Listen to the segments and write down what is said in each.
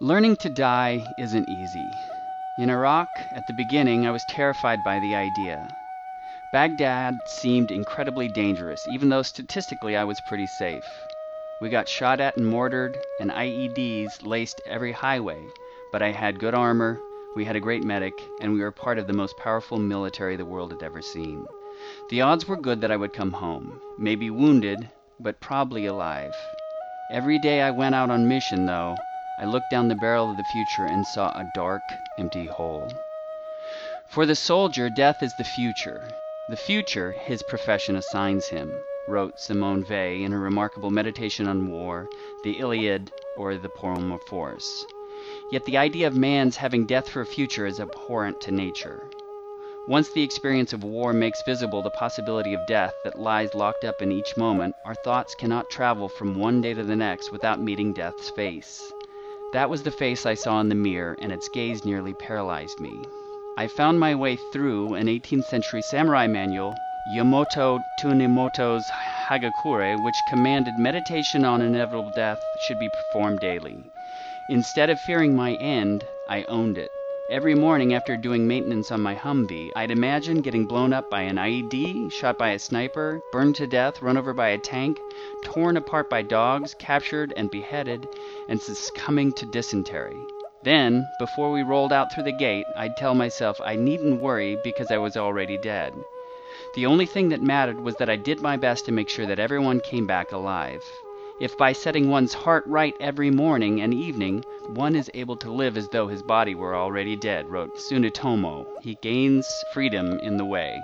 Learning to die isn't easy. In Iraq, at the beginning, I was terrified by the idea. Baghdad seemed incredibly dangerous, even though statistically I was pretty safe. We got shot at and mortared, and IEDs laced every highway, but I had good armor, we had a great medic, and we were part of the most powerful military the world had ever seen. The odds were good that I would come home, maybe wounded, but probably alive. Every day I went out on mission, though, I looked down the barrel of the future and saw a dark, empty hole. For the soldier, death is the future. The future his profession assigns him, wrote Simone Weil in her remarkable meditation on war, the Iliad or the Poem of Force. Yet the idea of man's having death for a future is abhorrent to nature. Once the experience of war makes visible the possibility of death that lies locked up in each moment, our thoughts cannot travel from one day to the next without meeting death's face. That was the face I saw in the mirror, and its gaze nearly paralyzed me. I found my way through an 18th century samurai manual, Yamamoto Tsunetomo's Hagakure, which commanded meditation on inevitable death should be performed daily. Instead of fearing my end, I owned it. Every morning after doing maintenance on my Humvee, I'd imagine getting blown up by an IED, shot by a sniper, burned to death, run over by a tank, torn apart by dogs, captured and beheaded, and succumbing to dysentery. Then, before we rolled out through the gate, I'd tell myself I needn't worry because I was already dead. The only thing that mattered was that I did my best to make sure that everyone came back alive. If by setting one's heart right every morning and evening, one is able to live as though his body were already dead, wrote Tsunetomo, he gains freedom in the way.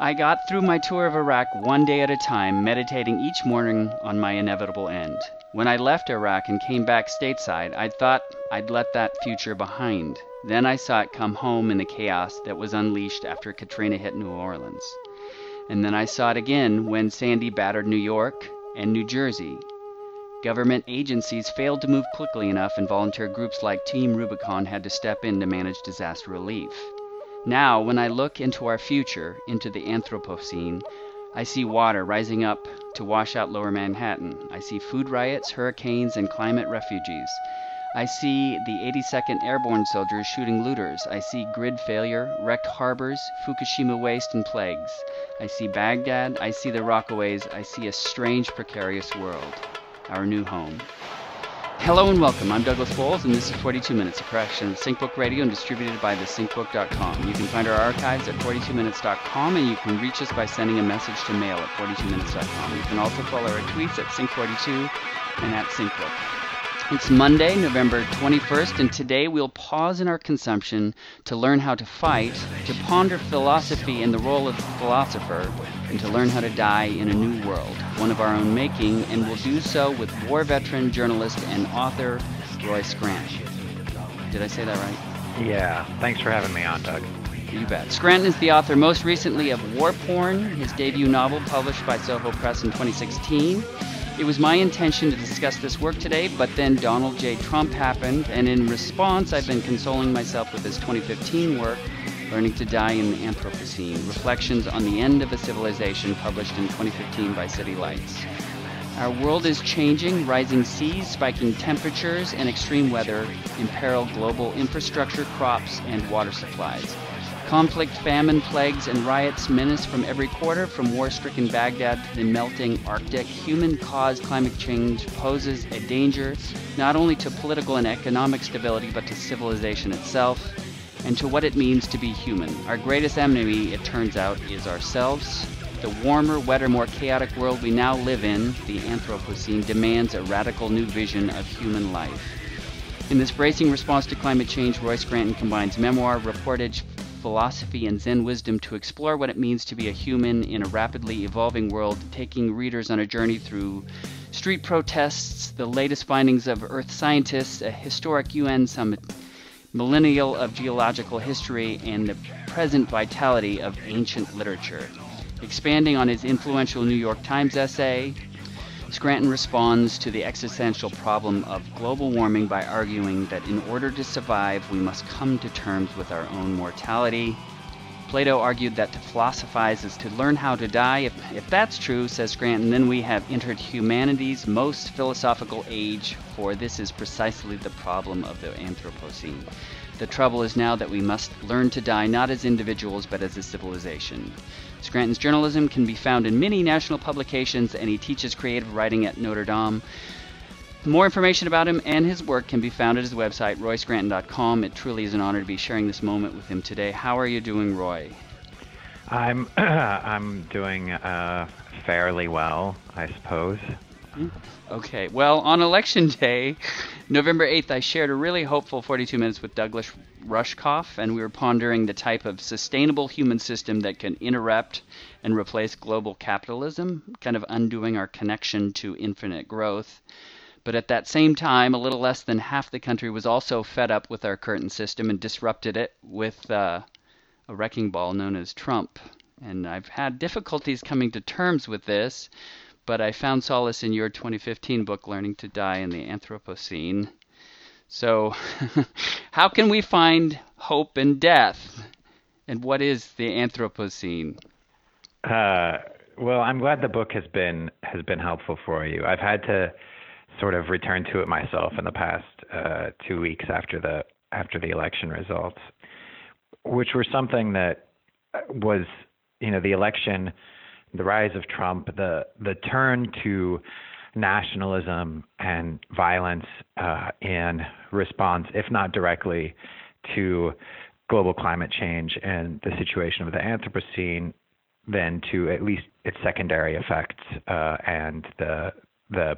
I got through my tour of Iraq one day at a time, meditating each morning on my inevitable end. When I left Iraq and came back stateside, I thought I'd let that future behind. Then I saw it come home in the chaos that was unleashed after Katrina hit New Orleans. And then I saw it again when Sandy battered New York, and New Jersey. Government agencies failed to move quickly enough, and volunteer groups like Team Rubicon had to step in to manage disaster relief. Now, when I look into our future, into the Anthropocene, I see water rising up to wash out lower Manhattan. I see food riots, hurricanes, and climate refugees. I see the 82nd Airborne soldiers shooting looters. I see grid failure, wrecked harbors, Fukushima waste, and plagues. I see Baghdad. I see the Rockaways. I see a strange, precarious world. Our new home. Hello and welcome. I'm Douglas Bowles, and this is 42 Minutes of Correction, SyncBook Radio, and distributed by thesyncbook.com. You can find our archives at 42minutes.com, and you can reach us by sending a message to mail at 42minutes.com. You can also follow our tweets at Sync42 and at SyncBook. It's Monday, November 21st, and today we'll pause in our consumption to learn how to fight, to ponder philosophy and the role of the philosopher, and to learn how to die in a new world, one of our own making, and we'll do so with war veteran, journalist, and author Roy Scranton. Did I say that right? Yeah, thanks for having me on, Doug. You bet. Scranton is the author most recently of War Porn, his debut novel published by Soho Press in 2016. It was my intention to discuss this work today, but then Donald J. Trump happened, and in response, I've been consoling myself with his 2015 work, Learning to Die in the Anthropocene Reflections on the End of a Civilization, published in 2015 by City Lights. Our world is changing, rising seas, spiking temperatures, and extreme weather imperil global infrastructure, crops, and water supplies. Conflict, famine, plagues, and riots menace from every quarter, from war stricken Baghdad to the melting Arctic. Human caused climate change poses a danger not only to political and economic stability, but to civilization itself and to what it means to be human. Our greatest enemy, it turns out, is ourselves. The warmer, wetter, more chaotic world we now live in, the Anthropocene, demands a radical new vision of human life. In this bracing response to climate change, Roy Scranton combines memoir, reportage, philosophy and Zen wisdom to explore what it means to be a human in a rapidly evolving world, taking readers on a journey through street protests, the latest findings of Earth scientists, a historic UN summit, millennial of geological history, and the present vitality of ancient literature. Expanding on his influential New York Times essay, Scranton responds to the existential problem of global warming by arguing that in order to survive, we must come to terms with our own mortality. Plato argued that to philosophize is to learn how to die. If, if that's true, says Scranton, then we have entered humanity's most philosophical age, for this is precisely the problem of the Anthropocene. The trouble is now that we must learn to die not as individuals but as a civilization. Scranton's journalism can be found in many national publications, and he teaches creative writing at Notre Dame. More information about him and his work can be found at his website, royscranton.com. It truly is an honor to be sharing this moment with him today. How are you doing, Roy? I'm I'm doing uh, fairly well, I suppose. Okay. Well, on election day, November 8th, I shared a really hopeful 42 minutes with Douglas Rushkoff, and we were pondering the type of sustainable human system that can interrupt and replace global capitalism, kind of undoing our connection to infinite growth. But at that same time, a little less than half the country was also fed up with our current system and disrupted it with uh, a wrecking ball known as Trump. And I've had difficulties coming to terms with this, but I found solace in your 2015 book, Learning to Die in the Anthropocene. So, how can we find hope in death? And what is the Anthropocene? Uh, well, I'm glad the book has been has been helpful for you. I've had to sort of return to it myself in the past uh, two weeks after the after the election results, which were something that was you know the election, the rise of Trump, the the turn to nationalism and violence uh, in response, if not directly, to global climate change and the situation of the Anthropocene, then to at least its secondary effects uh, and the the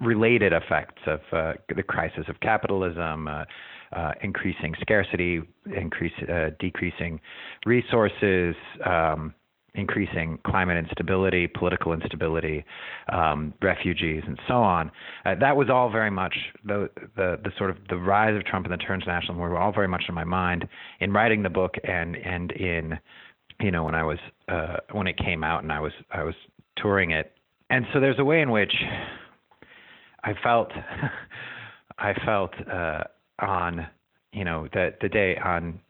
related effects of uh, the crisis of capitalism, uh, uh, increasing scarcity, increase, uh, decreasing resources, um, increasing climate instability, political instability, um, refugees, and so on. Uh, that was all very much the, the, the sort of the rise of Trump and the turn to nationalism were all very much in my mind in writing the book and and in you know when I was uh, when it came out and I was I was touring it. And so there's a way in which I felt I felt uh, on you know the the day on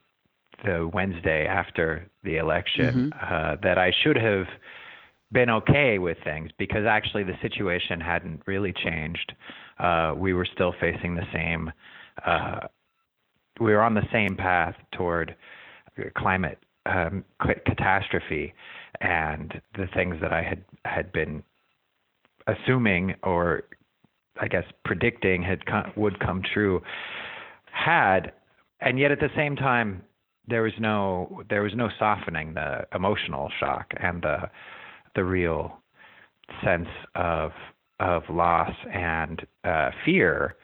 the Wednesday after the election mm-hmm. uh, that I should have been okay with things because actually the situation hadn't really changed. Uh, we were still facing the same. Uh, we were on the same path toward climate um, catastrophe, and the things that I had had been assuming or I guess predicting had come, would come true had, and yet at the same time there was no there was no softening the emotional shock and the the real sense of of loss and uh, fear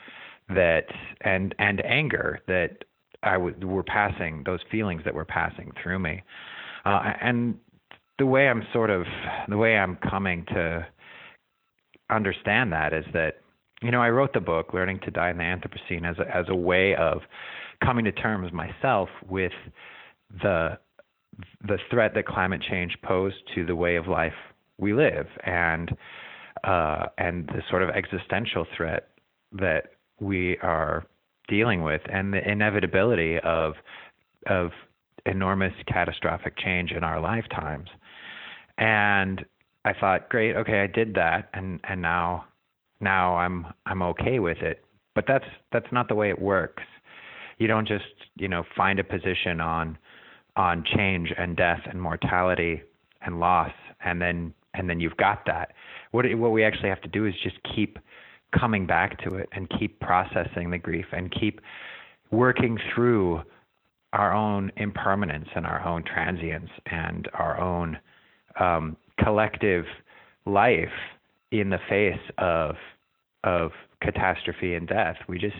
that and and anger that I were passing those feelings that were passing through me, uh, and the way I'm sort of the way I'm coming to understand that is that you know, I wrote the book, Learning to Die in the Anthropocene, as a, as a way of coming to terms myself with the the threat that climate change posed to the way of life we live, and uh, and the sort of existential threat that we are dealing with, and the inevitability of of enormous catastrophic change in our lifetimes. And I thought, great, okay, I did that, and and now now I'm I'm okay with it. But that's that's not the way it works. You don't just you know find a position on on change and death and mortality and loss and then and then you've got that. What what we actually have to do is just keep coming back to it and keep processing the grief and keep working through our own impermanence and our own transience and our own um, collective life in the face of of catastrophe and death. We just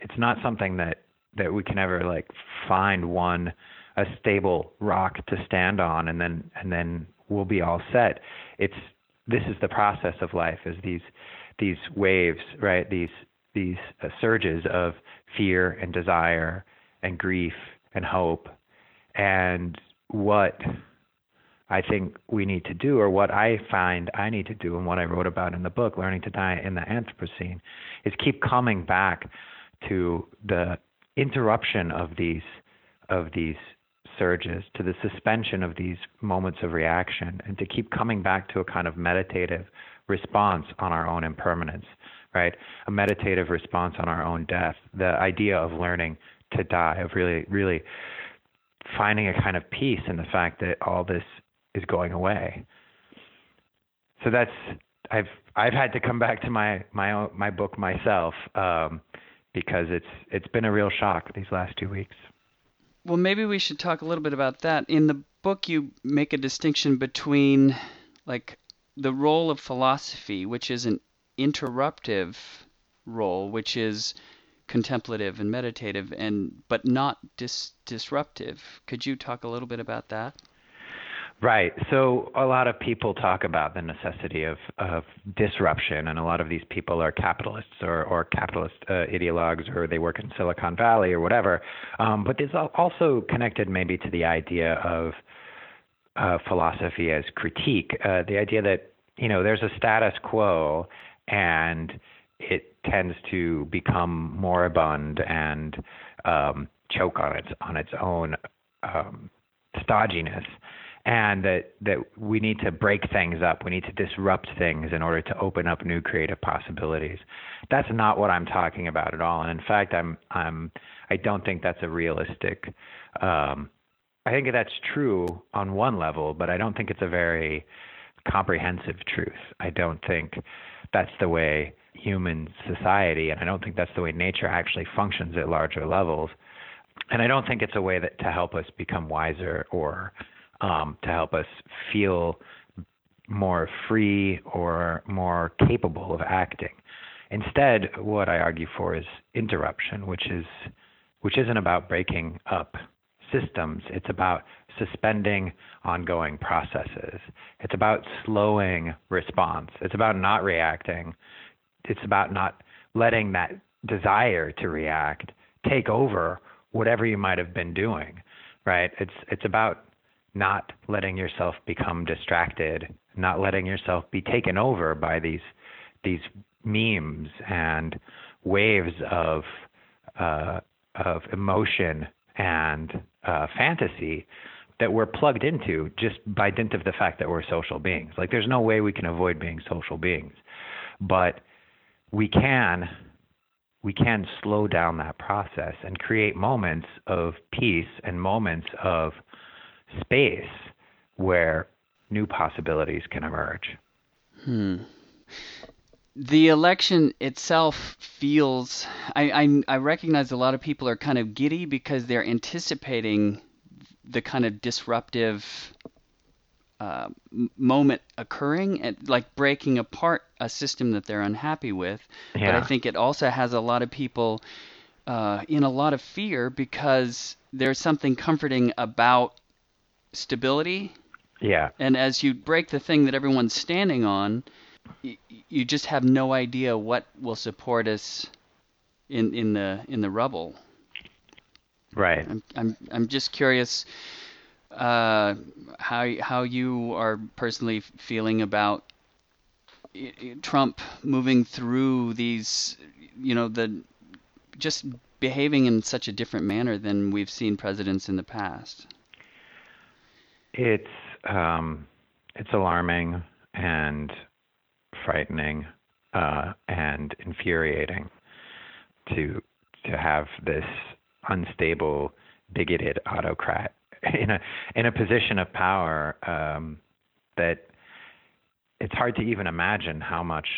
it's not something that that we can ever like find one a stable rock to stand on and then and then we'll be all set. It's this is the process of life is these these waves, right? These these uh, surges of fear and desire and grief and hope and what I think we need to do, or what I find I need to do, and what I wrote about in the book, Learning to Die in the Anthropocene, is keep coming back to the interruption of these of these surges, to the suspension of these moments of reaction, and to keep coming back to a kind of meditative response on our own impermanence, right? A meditative response on our own death. The idea of learning to die, of really, really finding a kind of peace in the fact that all this is going away. So that's I've I've had to come back to my my own, my book myself um, because it's it's been a real shock these last two weeks. Well, maybe we should talk a little bit about that. In the book, you make a distinction between like the role of philosophy, which is an interruptive role, which is contemplative and meditative, and but not dis- disruptive. Could you talk a little bit about that? Right. So a lot of people talk about the necessity of, of disruption, and a lot of these people are capitalists or, or capitalist uh, ideologues, or they work in Silicon Valley or whatever. Um, but it's also connected maybe to the idea of uh, philosophy as critique, uh, the idea that you know there's a status quo, and it tends to become moribund and um, choke on its on its own um, stodginess and that that we need to break things up. We need to disrupt things in order to open up new creative possibilities. That's not what I'm talking about at all. And in fact, I'm I'm I don't think that's a realistic. Um, I think that's true on one level, but I don't think it's a very comprehensive truth. I don't think that's the way human society, and I don't think that's the way nature actually functions at larger levels. And I don't think it's a way that to help us become wiser or um, to help us feel more free or more capable of acting. Instead, what I argue for is interruption, which is which isn't about breaking up systems. It's about suspending ongoing processes. It's about slowing response. It's about not reacting. It's about not letting that desire to react take over whatever you might have been doing. Right? It's it's about not letting yourself become distracted, not letting yourself be taken over by these these memes and waves of uh, of emotion and uh, fantasy that we're plugged into just by dint of the fact that we're social beings. Like there's no way we can avoid being social beings, but we can we can slow down that process and create moments of peace and moments of space where new possibilities can emerge. Hmm. The election itself feels. I, I, I recognize a lot of people are kind of giddy because they're anticipating the kind of disruptive uh, moment occurring and like breaking apart a system that they're unhappy with. Yeah. But I think it also has a lot of people uh, in a lot of fear because there's something comforting about stability. Yeah. And as you break the thing that everyone's standing on, you, you just have no idea what will support us in in the in the rubble. Right. I'm I'm I'm just curious uh, how how you are personally feeling about Trump moving through these, you know, the just behaving in such a different manner than we've seen presidents in the past. It's um, it's alarming and frightening uh, and infuriating to to have this unstable, bigoted autocrat in a in a position of power um, that it's hard to even imagine how much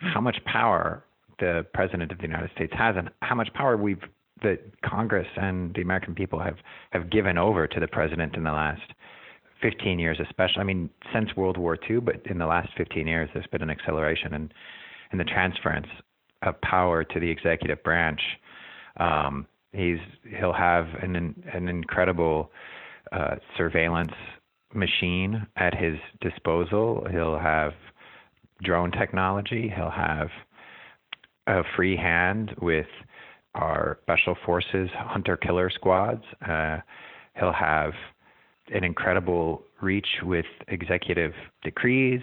how much power the president of the United States has and how much power we've that Congress and the American people have have given over to the president in the last 15 years, especially. I mean, since World War II, but in the last 15 years, there's been an acceleration in in the transference of power to the executive branch. Um, he's he'll have an an incredible uh, surveillance machine at his disposal. He'll have drone technology. He'll have a free hand with our special forces hunter killer squads. Uh, he'll have an incredible reach with executive decrees.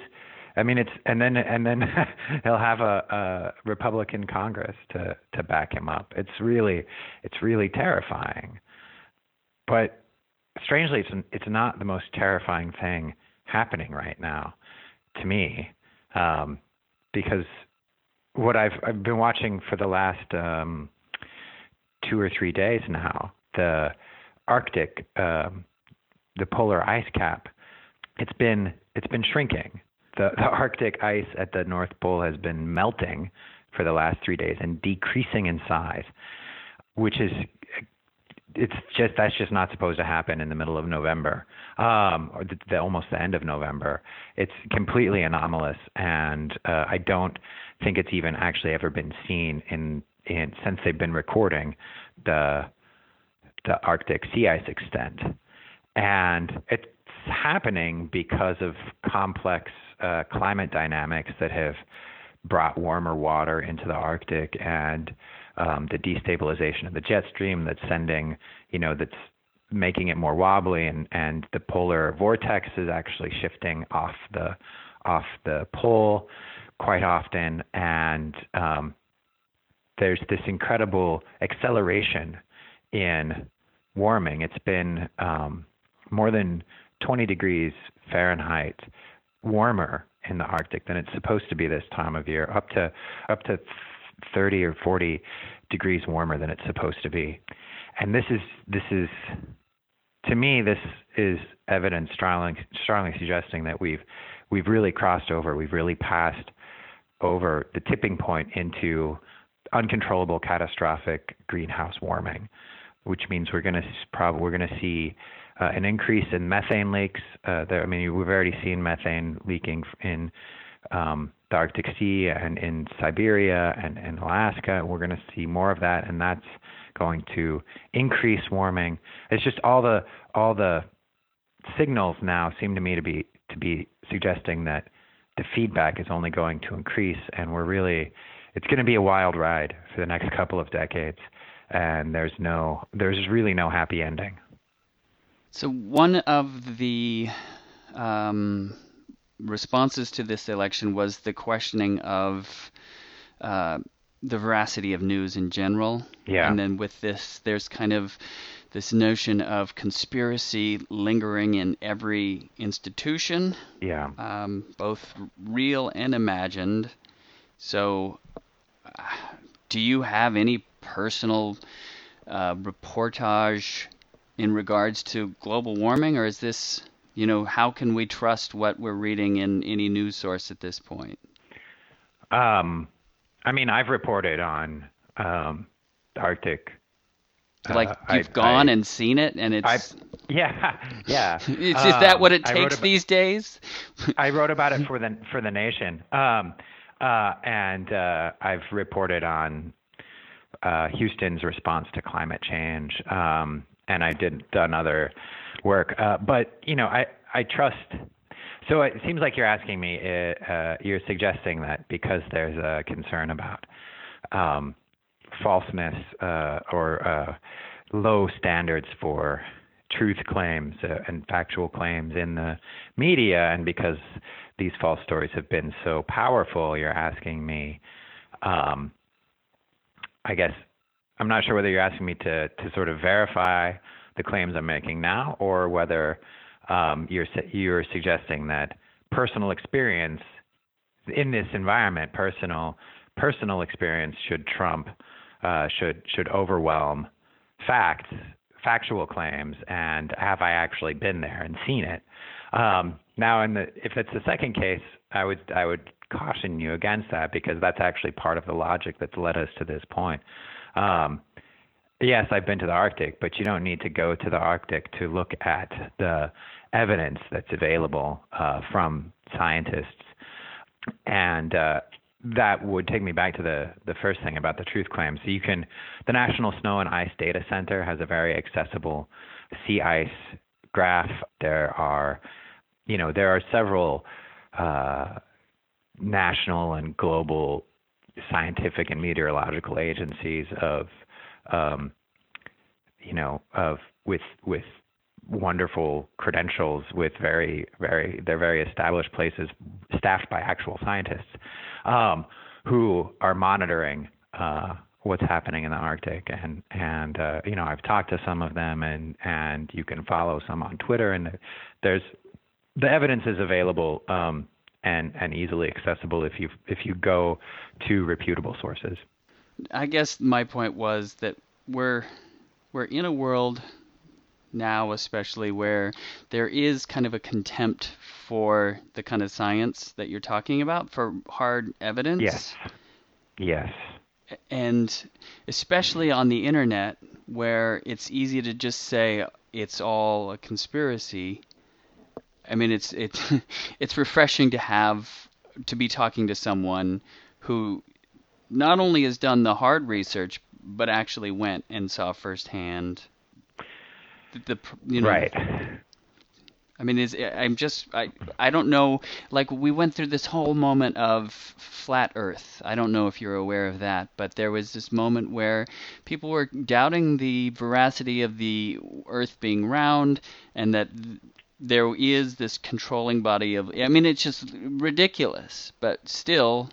I mean, it's and then and then he'll have a, a Republican Congress to to back him up. It's really it's really terrifying. But strangely, it's it's not the most terrifying thing happening right now to me, um, because what I've I've been watching for the last um, two or three days now, the Arctic, um, the polar ice cap, it's been it's been shrinking. The the Arctic ice at the North Pole has been melting for the last three days and decreasing in size, which is it's just that's just not supposed to happen in the middle of November, um, or the, the, almost the end of November. It's completely anomalous, and uh, I don't think it's even actually ever been seen in, in since they've been recording the the Arctic sea ice extent, and it's happening because of complex uh, climate dynamics that have brought warmer water into the Arctic and um, the destabilization of the jet stream that's sending, you know, that's making it more wobbly, and and the polar vortex is actually shifting off the off the pole quite often, and um, there's this incredible acceleration in warming. It's been um, more than 20 degrees Fahrenheit warmer in the Arctic than it's supposed to be this time of year, up to up to 30 or 40 degrees warmer than it's supposed to be. And this is this is to me this is evidence strongly strongly suggesting that we've we've really crossed over, we've really passed over the tipping point into uncontrollable catastrophic greenhouse warming, which means we're going to probably we're going to see uh, an increase in methane leaks. Uh, there, I mean, we've already seen methane leaking in um, the Arctic Sea and in Siberia and, and Alaska. We're going to see more of that, and that's going to increase warming. It's just all the all the signals now seem to me to be to be suggesting that the feedback is only going to increase, and we're really it's going to be a wild ride for the next couple of decades, and there's no there's really no happy ending. So one of the um, responses to this election was the questioning of uh, the veracity of news in general. Yeah. And then with this, there's kind of this notion of conspiracy lingering in every institution. Yeah. Um, both real and imagined. So, uh, do you have any personal uh, reportage in regards to global warming, or is this you know, how can we trust what we're reading in any news source at this point? Um, I mean, I've reported on um, Arctic. Like uh, you've I, gone I, and seen it, and it's I, yeah, yeah. is, is that what it um, takes about, these days? I wrote about it for the for the Nation, um, uh, and uh, I've reported on uh, Houston's response to climate change, um, and I did done other work. Uh, but you know, I I trust. So it seems like you're asking me. Uh, uh, you're suggesting that because there's a concern about um, falseness uh, or uh, low standards for truth claims uh, and factual claims in the media, and because these false stories have been so powerful, you're asking me. Um, I guess I'm not sure whether you're asking me to to sort of verify the claims I'm making now, or whether um, you're you're suggesting that personal experience in this environment, personal personal experience should trump, uh, should should overwhelm facts, factual claims, and have I actually been there and seen it? Um, now, in the if it's the second case, I would I would caution you against that because that's actually part of the logic that's led us to this point. Um, Yes, I've been to the Arctic, but you don't need to go to the Arctic to look at the evidence that's available uh, from scientists. And uh, that would take me back to the, the first thing about the truth claim. So you can, the National Snow and Ice Data Center has a very accessible sea ice graph. There are, you know, there are several uh, national and global scientific and meteorological agencies of um, you know, of with with wonderful credentials with very very they're very established places staffed by actual scientists um, who are monitoring uh, what's happening in the Arctic, and and uh, you know I've talked to some of them, and and you can follow some on Twitter, and there's the evidence is available um, and and easily accessible if you if you go to reputable sources. I guess my point was that we're we're in a world now especially where there is kind of a contempt for the kind of science that you're talking about for hard evidence. Yes. Yes. And especially on the internet where it's easy to just say it's all a conspiracy. I mean it's it's it's refreshing to have to be talking to someone who not only has done the hard research but actually went and saw firsthand the, the you know right I mean, is I'm just I I don't know. Like we went through this whole moment of flat Earth. I don't know if you're aware of that, but there was this moment where people were doubting the veracity of the Earth being round, and that there is this controlling body of. I mean, it's just ridiculous, but still.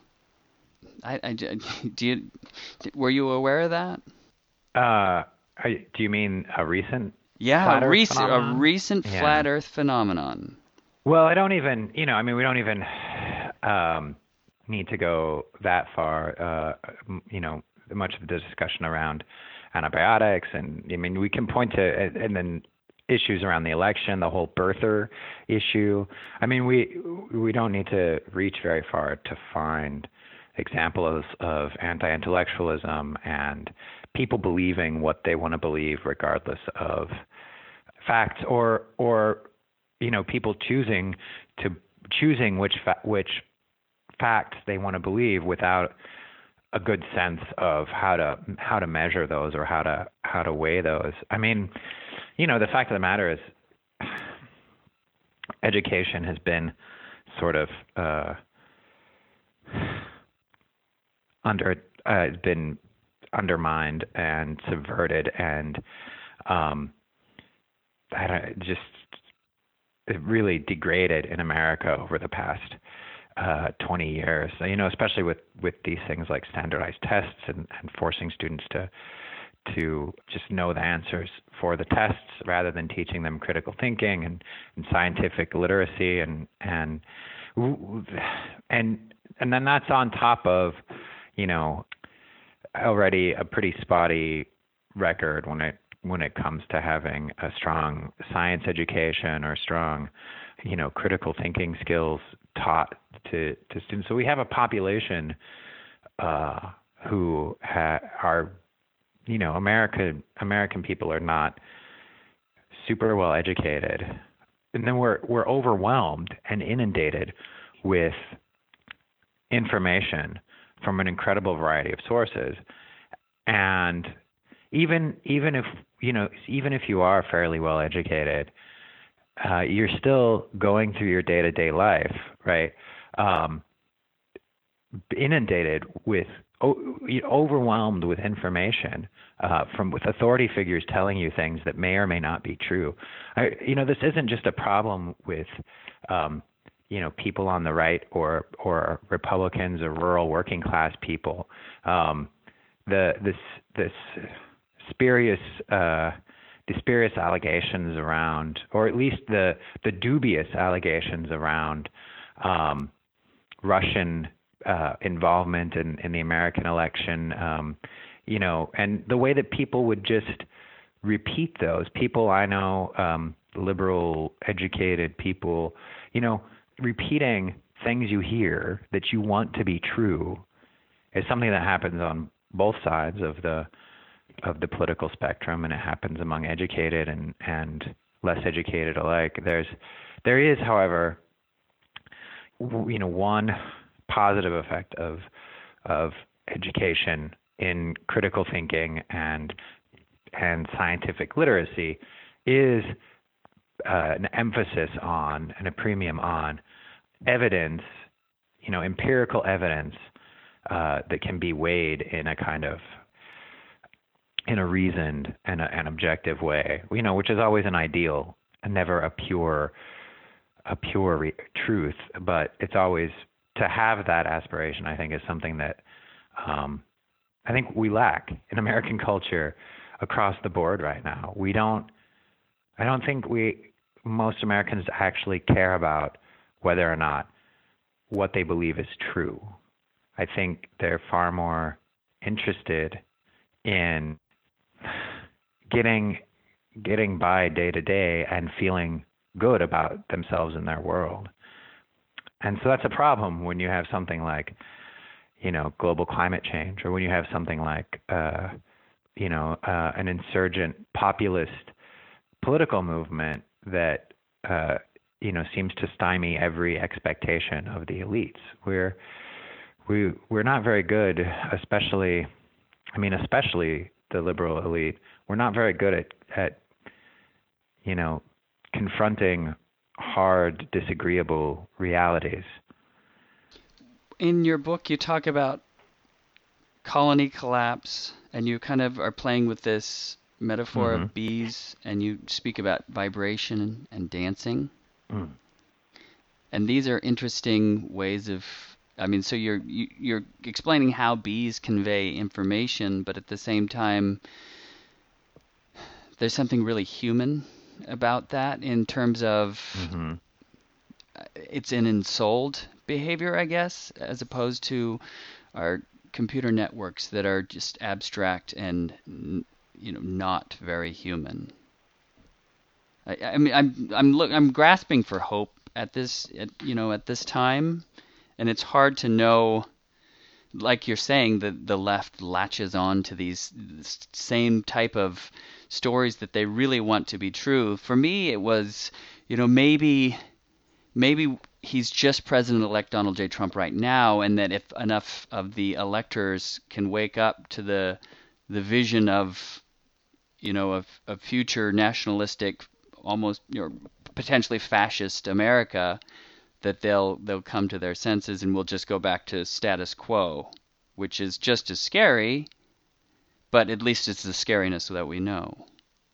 I, I do you were you aware of that? Uh, do you mean a recent yeah, a, rec- a recent yeah. flat Earth phenomenon. Well, I don't even, you know, I mean, we don't even um, need to go that far. Uh, you know, much of the discussion around antibiotics, and I mean, we can point to, and then issues around the election, the whole birther issue. I mean, we we don't need to reach very far to find examples of anti-intellectualism and people believing what they want to believe regardless of facts or or you know people choosing to choosing which fa- which facts they want to believe without a good sense of how to how to measure those or how to how to weigh those. I mean, you know, the fact of the matter is education has been sort of uh, under uh, been undermined and subverted and um, just really degraded in America over the past uh, 20 years. You know, especially with with these things like standardized tests and, and forcing students to to just know the answers for the tests rather than teaching them critical thinking and, and scientific literacy and and and and then that's on top of you know already a pretty spotty record when it when it comes to having a strong science education or strong, you know, critical thinking skills taught to, to students. So we have a population uh, who ha- are, you know, American American people are not super well educated, and then we're we're overwhelmed and inundated with information from an incredible variety of sources, and even even if you know even if you are fairly well educated, uh, you're still going through your day to day life, right? Um, inundated with overwhelmed with information uh, from with authority figures telling you things that may or may not be true. I, you know, this isn't just a problem with um, you know people on the right or or Republicans or rural working class people. Um, the this this spurious uh, the spurious allegations around, or at least the the dubious allegations around um, Russian uh, involvement in, in the American election. Um, you know, and the way that people would just repeat those. People I know, um, liberal, educated people, you know, repeating things you hear that you want to be true is something that happens on both sides of the of the political spectrum, and it happens among educated and and less educated alike. There's there is, however, you know, one positive effect of of education in critical thinking and and scientific literacy is uh, an emphasis on and a premium on evidence, you know, empirical evidence uh, that can be weighed in a kind of in a reasoned and a, an objective way, you know, which is always an ideal never a pure a pure re- truth, but it's always to have that aspiration. I think is something that um, I think we lack in American culture across the board right now. We don't I don't think we most Americans actually care about whether or not what they believe is true. I think they're far more interested in getting getting by day to day and feeling good about themselves and their world. And so that's a problem when you have something like, you know, global climate change, or when you have something like, uh, you know, uh, an insurgent populist political movement that, uh, you know, seems to stymie every expectation of the elites. We're we we're not very good, especially, I mean, especially the liberal elite. We're not very good at at you know confronting hard, disagreeable realities. In your book, you talk about colony collapse, and you kind of are playing with this metaphor mm-hmm. of bees, and you speak about vibration and dancing. Mm. And these are interesting ways of. I mean, so you're you, are you are explaining how bees convey information, but at the same time, there's something really human about that in terms of mm-hmm. it's an ensouled behavior, I guess, as opposed to our computer networks that are just abstract and you know not very human. I, I mean, I'm I'm look I'm grasping for hope at this at, you know at this time, and it's hard to know. Like you're saying, the the left latches on to these same type of stories that they really want to be true. For me, it was, you know, maybe maybe he's just President-elect Donald J. Trump right now, and that if enough of the electors can wake up to the the vision of, you know, of a future nationalistic, almost you know, potentially fascist America, that they'll they'll come to their senses and we'll just go back to status quo, which is just as scary, but at least it's the scariness that we know.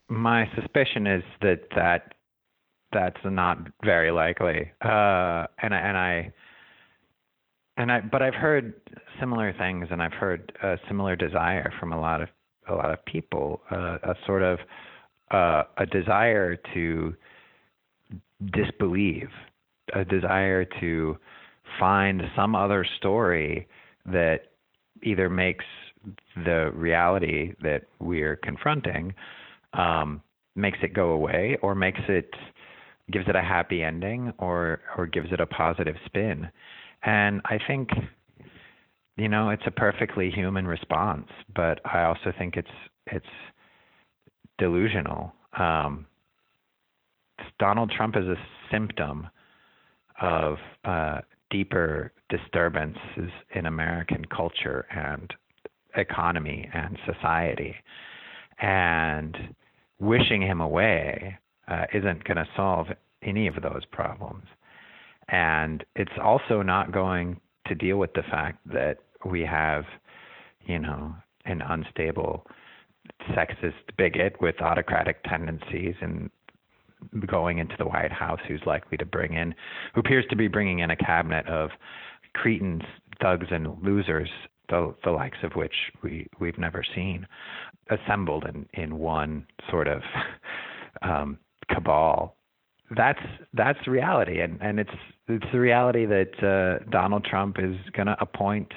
My suspicion is that that that's not very likely, uh, and I, and I and I but I've heard similar things, and I've heard a similar desire from a lot of a lot of people, uh, a sort of uh, a desire to disbelieve, a desire to find some other story that either makes the reality that we're confronting um, makes it go away or makes it gives it a happy ending or or gives it a positive spin. And i think you know it's a perfectly human response but i also think it's it's delusional. Um, donald trump is a symptom of uh, deeper disturbances in american culture and economy and society. And wishing him away uh, isn't going to solve any of those problems. And it's also not going to deal with the fact that we have, you know, an unstable sexist bigot with autocratic tendencies and going into the White House who's likely to bring in, who appears to be bringing in a cabinet of cretins, thugs, and losers the, the likes of which we, we've never seen, assembled in, in one sort of um, cabal. That's that's reality, and, and it's it's the reality that uh, Donald Trump is going to appoint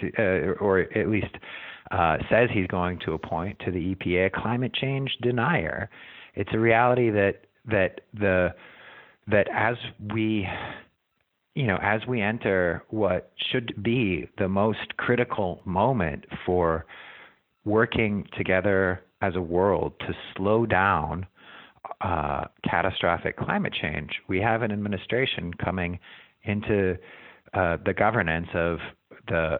to, uh, or at least uh, says he's going to appoint to the EPA a climate change denier. It's a reality that that the that as we you know, as we enter what should be the most critical moment for working together as a world to slow down uh, catastrophic climate change, we have an administration coming into uh, the governance of the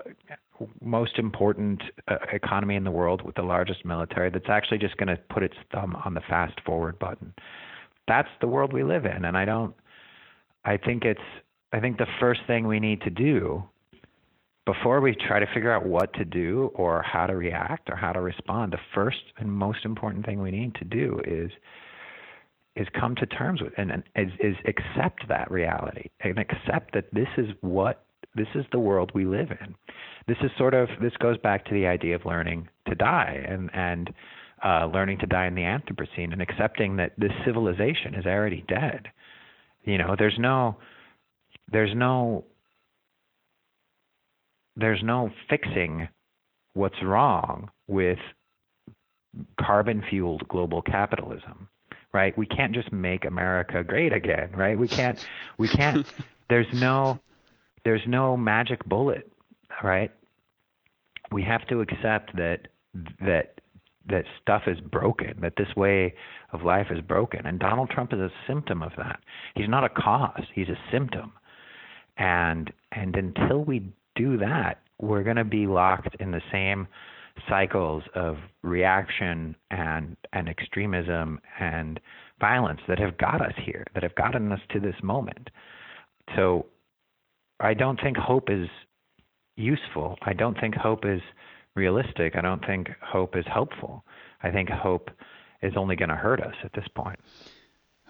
most important uh, economy in the world with the largest military that's actually just going to put its thumb on the fast forward button. That's the world we live in, and I don't. I think it's I think the first thing we need to do before we try to figure out what to do or how to react or how to respond, the first and most important thing we need to do is is come to terms with and, and is, is accept that reality and accept that this is what this is the world we live in. This is sort of this goes back to the idea of learning to die and and uh, learning to die in the Anthropocene and accepting that this civilization is already dead. You know, there's no there's no there's no fixing what's wrong with carbon fueled global capitalism right? We can't just make america great again right? We can't we can't there's no there's no magic bullet right? We have to accept that that that stuff is broken that this way of life is broken and donald trump is a symptom of that he's not a cause he's a symptom and and until we do that we're going to be locked in the same cycles of reaction and and extremism and violence that have got us here, that have gotten us to this moment. So I don't think hope is useful. I don't think hope is realistic. I don't think hope is helpful. I think hope is only going to hurt us at this point.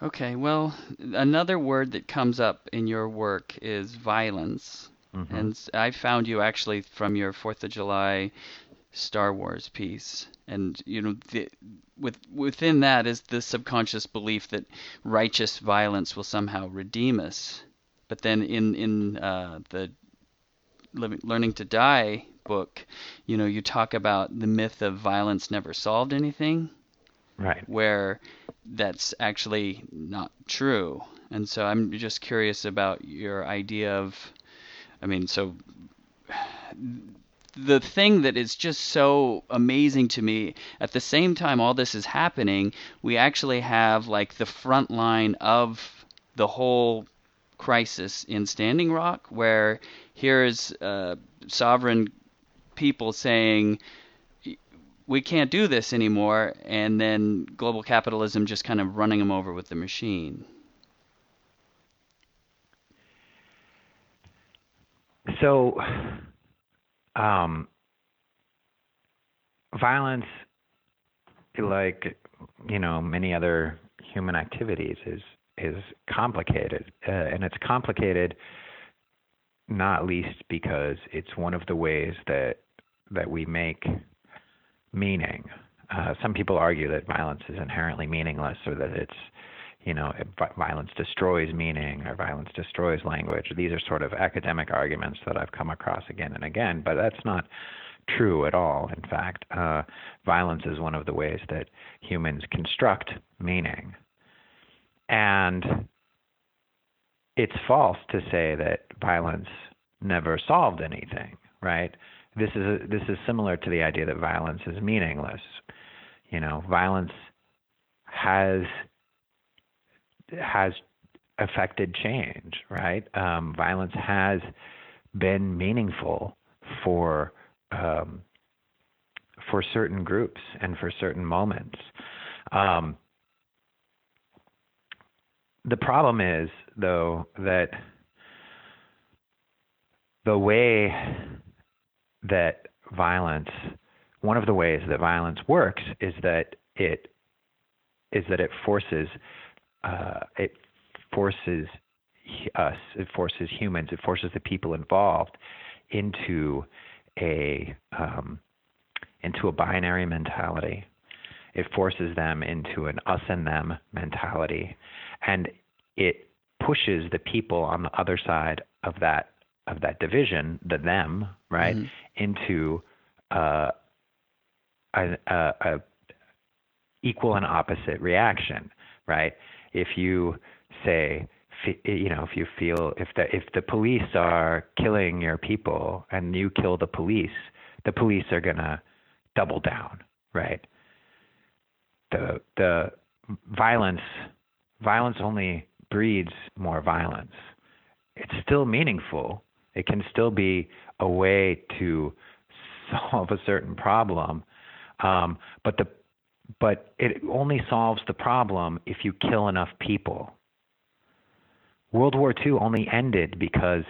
Okay, well, another word that comes up in your work is violence. Mm-hmm. And I found you actually from your Fourth of July Star Wars piece, and you know, the, with within that is the subconscious belief that righteous violence will somehow redeem us. But then in in uh, the Learning to Die book, you know, you talk about the myth of violence never solved anything. Right. Where that's actually not true. And so I'm just curious about your idea of I mean, so the thing that is just so amazing to me at the same time all this is happening we actually have like the front line of the whole crisis in standing rock where here's uh, sovereign people saying we can't do this anymore and then global capitalism just kind of running them over with the machine. So, um, violence, like you know many other human activities, is is complicated, uh, and it's complicated not least because it's one of the ways that that we make meaning. Uh, some people argue that violence is inherently meaningless, or that it's you know, violence destroys meaning or violence destroys language. These are sort of academic arguments that I've come across again and again, but that's not true at all. In fact, uh, violence is one of the ways that humans construct meaning. And it's false to say that violence never solved anything, right? This is a, this is similar to the idea that violence is meaningless. You know, violence has has affected change, right? Um, violence has been meaningful for um, for certain groups and for certain moments. Um, the problem is, though, that the way that violence, one of the ways that violence works, is that it is that it forces uh, it forces us, it forces humans, it forces the people involved into a um, into a binary mentality. It forces them into an us and them mentality, and it pushes the people on the other side of that of that division, the them, right, mm-hmm. into uh, a, a, a equal and opposite reaction, right? if you say you know if you feel if the if the police are killing your people and you kill the police the police are going to double down right the the violence violence only breeds more violence it's still meaningful it can still be a way to solve a certain problem um, but the but it only solves the problem if you kill enough people. World War II only ended because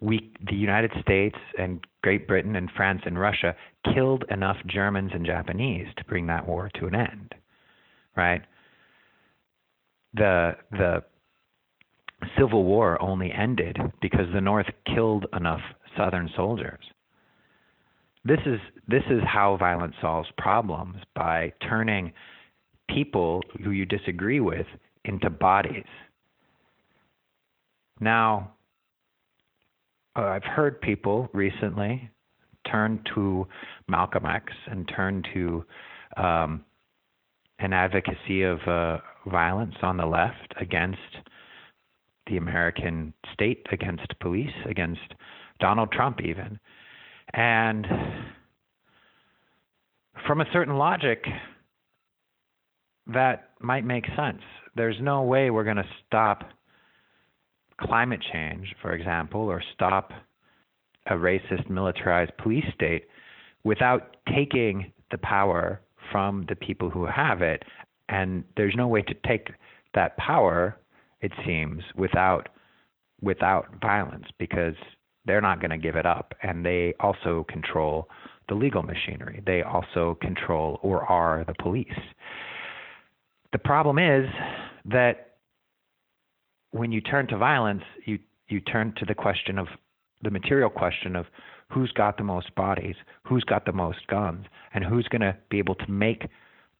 we, the United States and Great Britain and France and Russia, killed enough Germans and Japanese to bring that war to an end, right? The the Civil War only ended because the North killed enough Southern soldiers. This is this is how violence solves problems by turning people who you disagree with into bodies. Now, uh, I've heard people recently turn to Malcolm X and turn to um, an advocacy of uh, violence on the left against the American state, against police, against Donald Trump, even. And from a certain logic, that might make sense. There's no way we're going to stop climate change, for example, or stop a racist militarized police state without taking the power from the people who have it. And there's no way to take that power, it seems, without without violence because they're not going to give it up. And they also control the legal machinery. They also control or are the police. The problem is that when you turn to violence, you you turn to the question of the material question of who's got the most bodies, who's got the most guns, and who's going to be able to make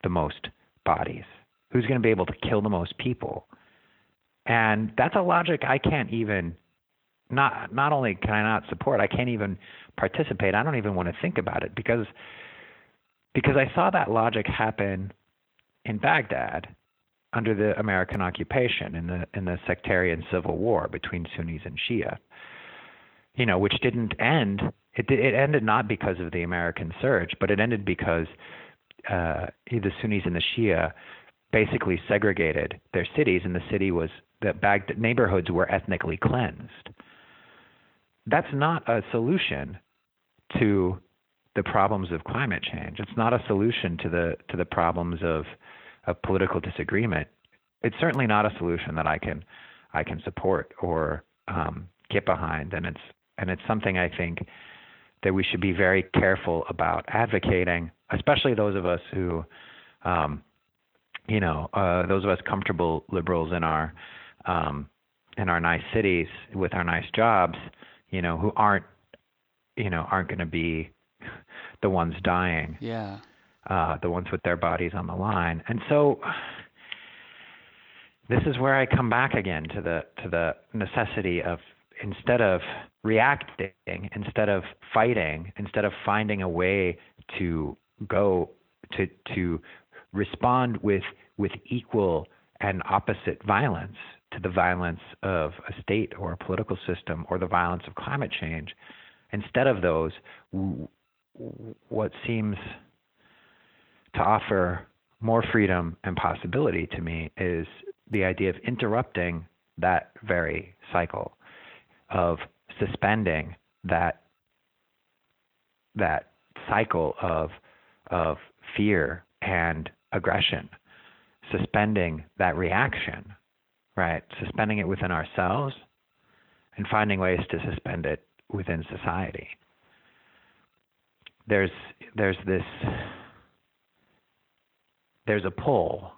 the most bodies, who's going to be able to kill the most people. And that's a logic I can't even not not only can I not support, I can't even participate. I don't even want to think about it because because I saw that logic happen in Baghdad under the American occupation in the in the sectarian civil war between Sunnis and Shia. You know, which didn't end. It it ended not because of the American surge, but it ended because uh, the Sunnis and the Shia basically segregated their cities, and the city was the Baghdad neighborhoods were ethnically cleansed that's not a solution to the problems of climate change. It's not a solution to the to the problems of of political disagreement. It's certainly not a solution that I can I can support or um, get behind, and it's and it's something I think that we should be very careful about advocating, especially those of us who, um, you know, uh, those of us comfortable liberals in our um, in our nice cities with our nice jobs you know, who aren't, you know, aren't going to be the ones dying. Yeah. Uh, the ones with their bodies on the line. And so this is where I come back again to the to the necessity of instead of reacting, instead of fighting, instead of finding a way to go to to respond with with equal and opposite violence to the violence of a state or a political system or the violence of climate change. Instead of those, what seems to offer more freedom and possibility to me is the idea of interrupting that very cycle of suspending that that cycle of of fear and aggression suspending that reaction right? Suspending it within ourselves and finding ways to suspend it within society. There's there's this there's a pull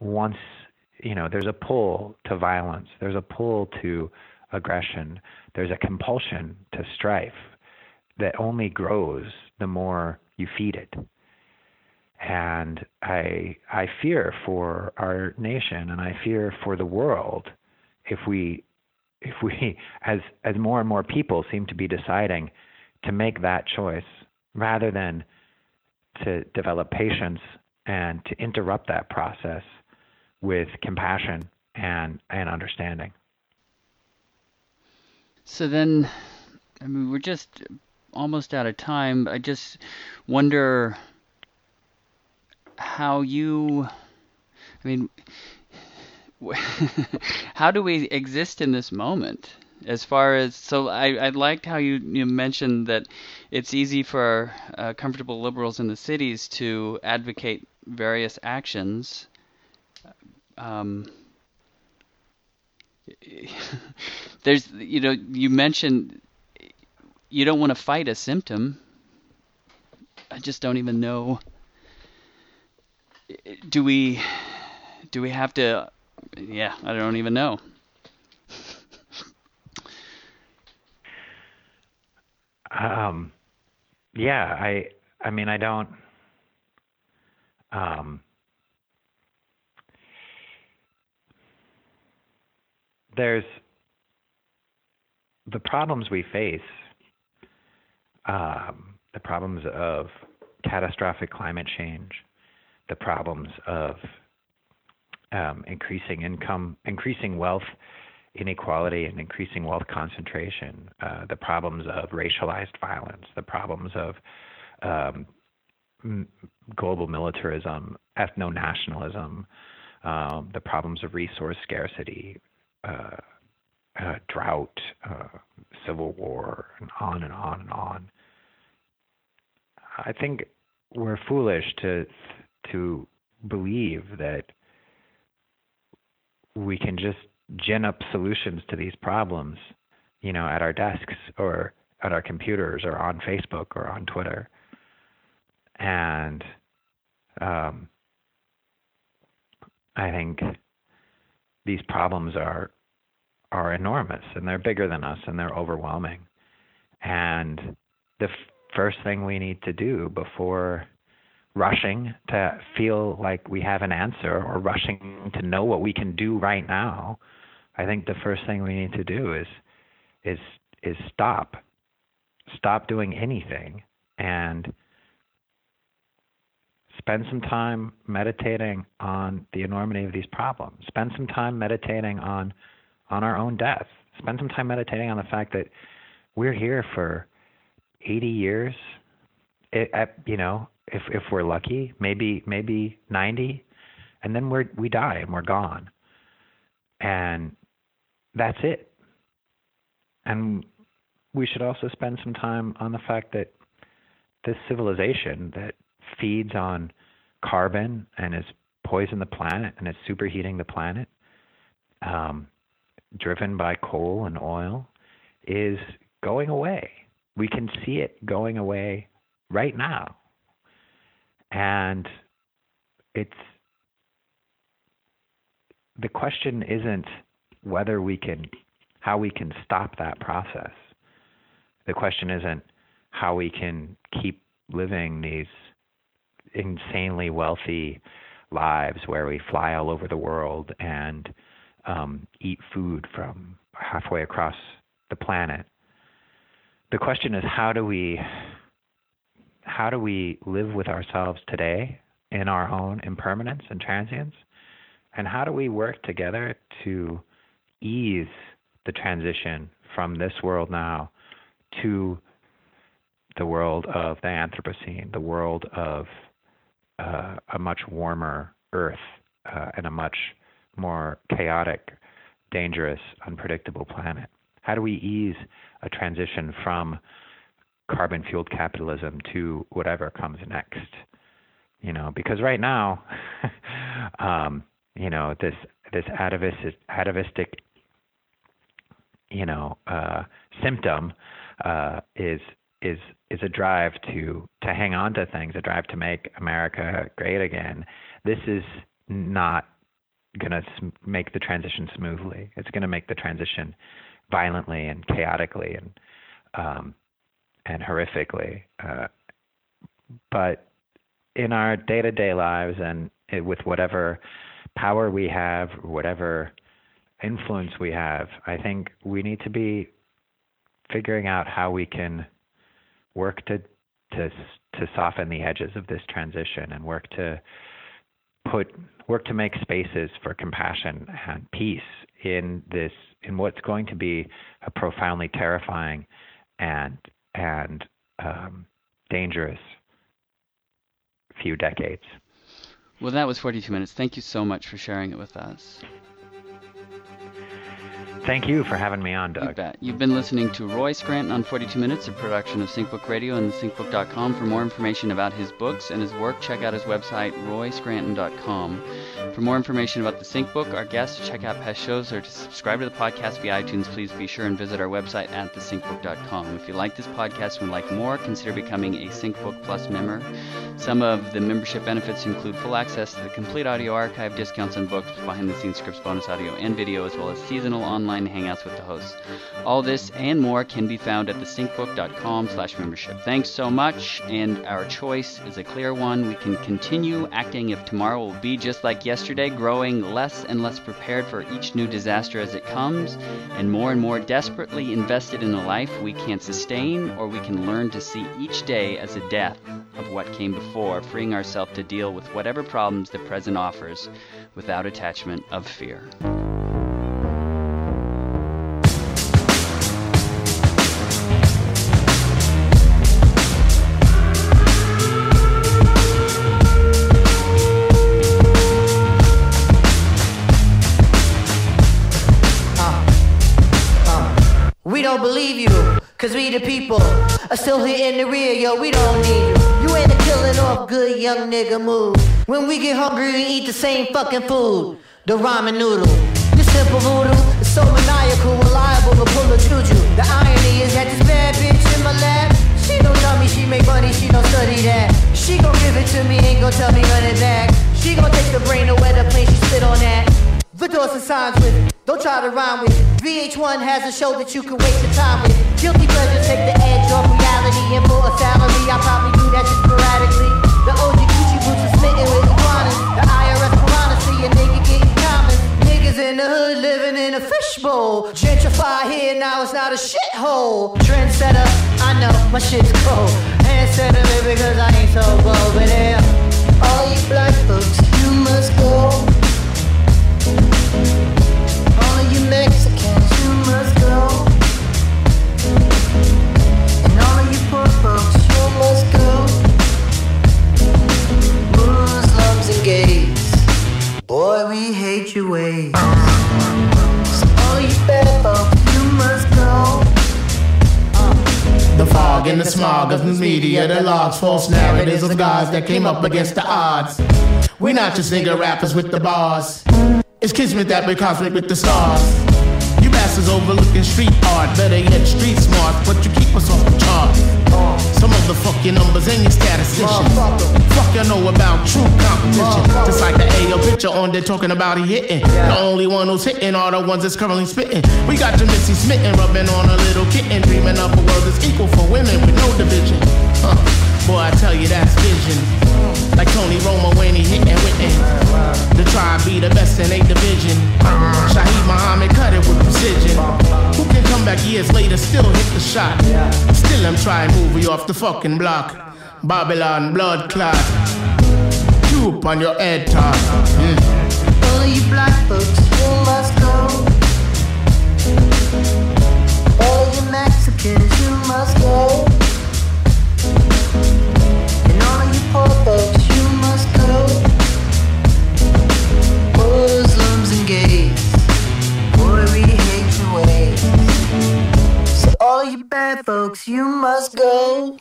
once you know there's a pull to violence there's a pull to aggression there's a compulsion to strife that only grows the more you feed it and I I fear for our nation and I fear for the world if we if we as as more and more people seem to be deciding to make that choice rather than to develop patience and to interrupt that process with compassion and and understanding. So then I mean we're just almost out of time. I just wonder how you I mean how do we exist in this moment? As far as so I, I liked how you, you mentioned that it's easy for uh, comfortable liberals in the cities to advocate various actions. Um, there's you know you mentioned you don't want to fight a symptom. I just don't even know do we do we have to? Yeah, I don't even know. um, yeah, I I mean I don't. Um, there's the problems we face, um, the problems of catastrophic climate change, the problems of um, increasing income, increasing wealth inequality, and increasing wealth concentration, uh, the problems of racialized violence, the problems of um, global militarism, ethno nationalism, um, the problems of resource scarcity. Uh, uh, drought, uh, civil war, and on and on and on. I think we're foolish to to believe that we can just gin up solutions to these problems, you know, at our desks or at our computers or on Facebook or on Twitter. And um, I think these problems are are enormous and they're bigger than us and they're overwhelming. And the f- first thing we need to do before rushing to feel like we have an answer or rushing to know what we can do right now, I think the first thing we need to do is is is stop. Stop doing anything and spend some time meditating on the enormity of these problems. Spend some time meditating on on our own death. Spend some time meditating on the fact that we're here for 80 years. It, you know, if if we're lucky, maybe maybe 90, and then we're we die and we're gone, and that's it. And we should also spend some time on the fact that this civilization that feeds on carbon and is poisoning the planet and is superheating the planet um, driven by coal and oil is going away. We can see it going away right now. And it's the question isn't whether we can how we can stop that process. The question isn't how we can keep living these insanely wealthy lives where we fly all over the world and um, eat food from halfway across the planet. The question is how do we how do we live with ourselves today in our own impermanence and transience? And how do we work together to ease the transition from this world now to the world of the Anthropocene, the world of uh, a much warmer Earth uh, and a much more chaotic, dangerous, unpredictable planet? How do we ease a transition from carbon fueled capitalism to whatever comes next? You know, because right now, um, you know, this this atavistic, atavistic you know, uh, symptom uh, is is is a drive to to hang on to things, a drive to make America great again. This is not going to make the transition smoothly. It's going to make the transition violently and chaotically and um, and horrifically. Uh, but in our day-to-day lives and it, with whatever power we have, whatever influence we have, I think we need to be figuring out how we can work to to to soften the edges of this transition and work to put work to make spaces for compassion and peace in this in what's going to be a profoundly terrifying and and um, dangerous few decades. Well, that was 42 minutes. Thank you so much for sharing it with us. Thank you for having me on, Doug. You bet. You've been listening to Roy Scranton on 42 Minutes, a production of SyncBook Radio and thesyncbook.com. For more information about his books and his work, check out his website, royscranton.com. For more information about the SyncBook, our guests, check out past shows, or to subscribe to the podcast via iTunes, please be sure and visit our website at thesyncbook.com. If you like this podcast and would like more, consider becoming a SyncBook Plus member. Some of the membership benefits include full access to the complete audio archive, discounts on books, behind the scenes scripts, bonus audio, and video, as well as seasonal online hangouts with the hosts. All this and more can be found at thesyncbook.com slash membership. Thanks so much, and our choice is a clear one. We can continue acting if tomorrow will be just like yesterday, growing less and less prepared for each new disaster as it comes, and more and more desperately invested in a life we can't sustain, or we can learn to see each day as a death of what came before, freeing ourselves to deal with whatever problems the present offers without attachment of fear. Cause we the people are still here in the rear, yo, we don't need you. You ain't a killing off good young nigga move. When we get hungry, we eat the same fucking food. The ramen noodle. This simple voodoo is so maniacal, reliable to pull a juju. The irony is that this bad bitch in my lap, she don't tell me she make money, she don't study that. She gon' give it to me, ain't gon' tell me it back. She gon' take the brain away the plane, she spit on that. The doors and signs with, don't try to rhyme with. VH1 has a show that you can waste your time with. Guilty pleasures take the edge off reality, and for a salary, I probably do that shit sporadically. The OG Gucci boots are smitten with iguanas. The IRS piranha see a nigga getting common. Niggas in the hood living in a fishbowl. Gentrify here, now it's not a shithole. Trendsetter, I know my shit's cold. Handsetter, baby, cause I ain't so bold. But yeah, all you black folks, you must go. Boy, we hate your ways. All you bad you must go. The fog and the smog of the media, the logs, false narratives of guys that came up against the odds. We're not just nigga rappers with the bars. It's kismet that we cosmic with the stars. You bastards overlooking street art, better yet street smart, but you keep us off the chart. Some of the numbers and your statisticians. Fuck you know about true competition. Just like the AO picture on there talking about he hitting. The only one who's hitting are the ones that's currently spitting. We got your Missy smitten, rubbing on a little kitten, dreaming of a world that's equal for women with no division. Huh. Boy, I tell you that's vision. Like Tony Romo when he hitting Witten. The tribe be the best in a division. Shaheed Muhammad cut it with precision. Who can come back years later, still hit the shot? Still I'm trying to move you off the fucking block. Babylon blood clot. Droop on your head top. Yeah. Hmm. All you black folks, you must go. All you Mexicans, you must go. Boy, we hate ways. Eh? So all you bad folks, you must go.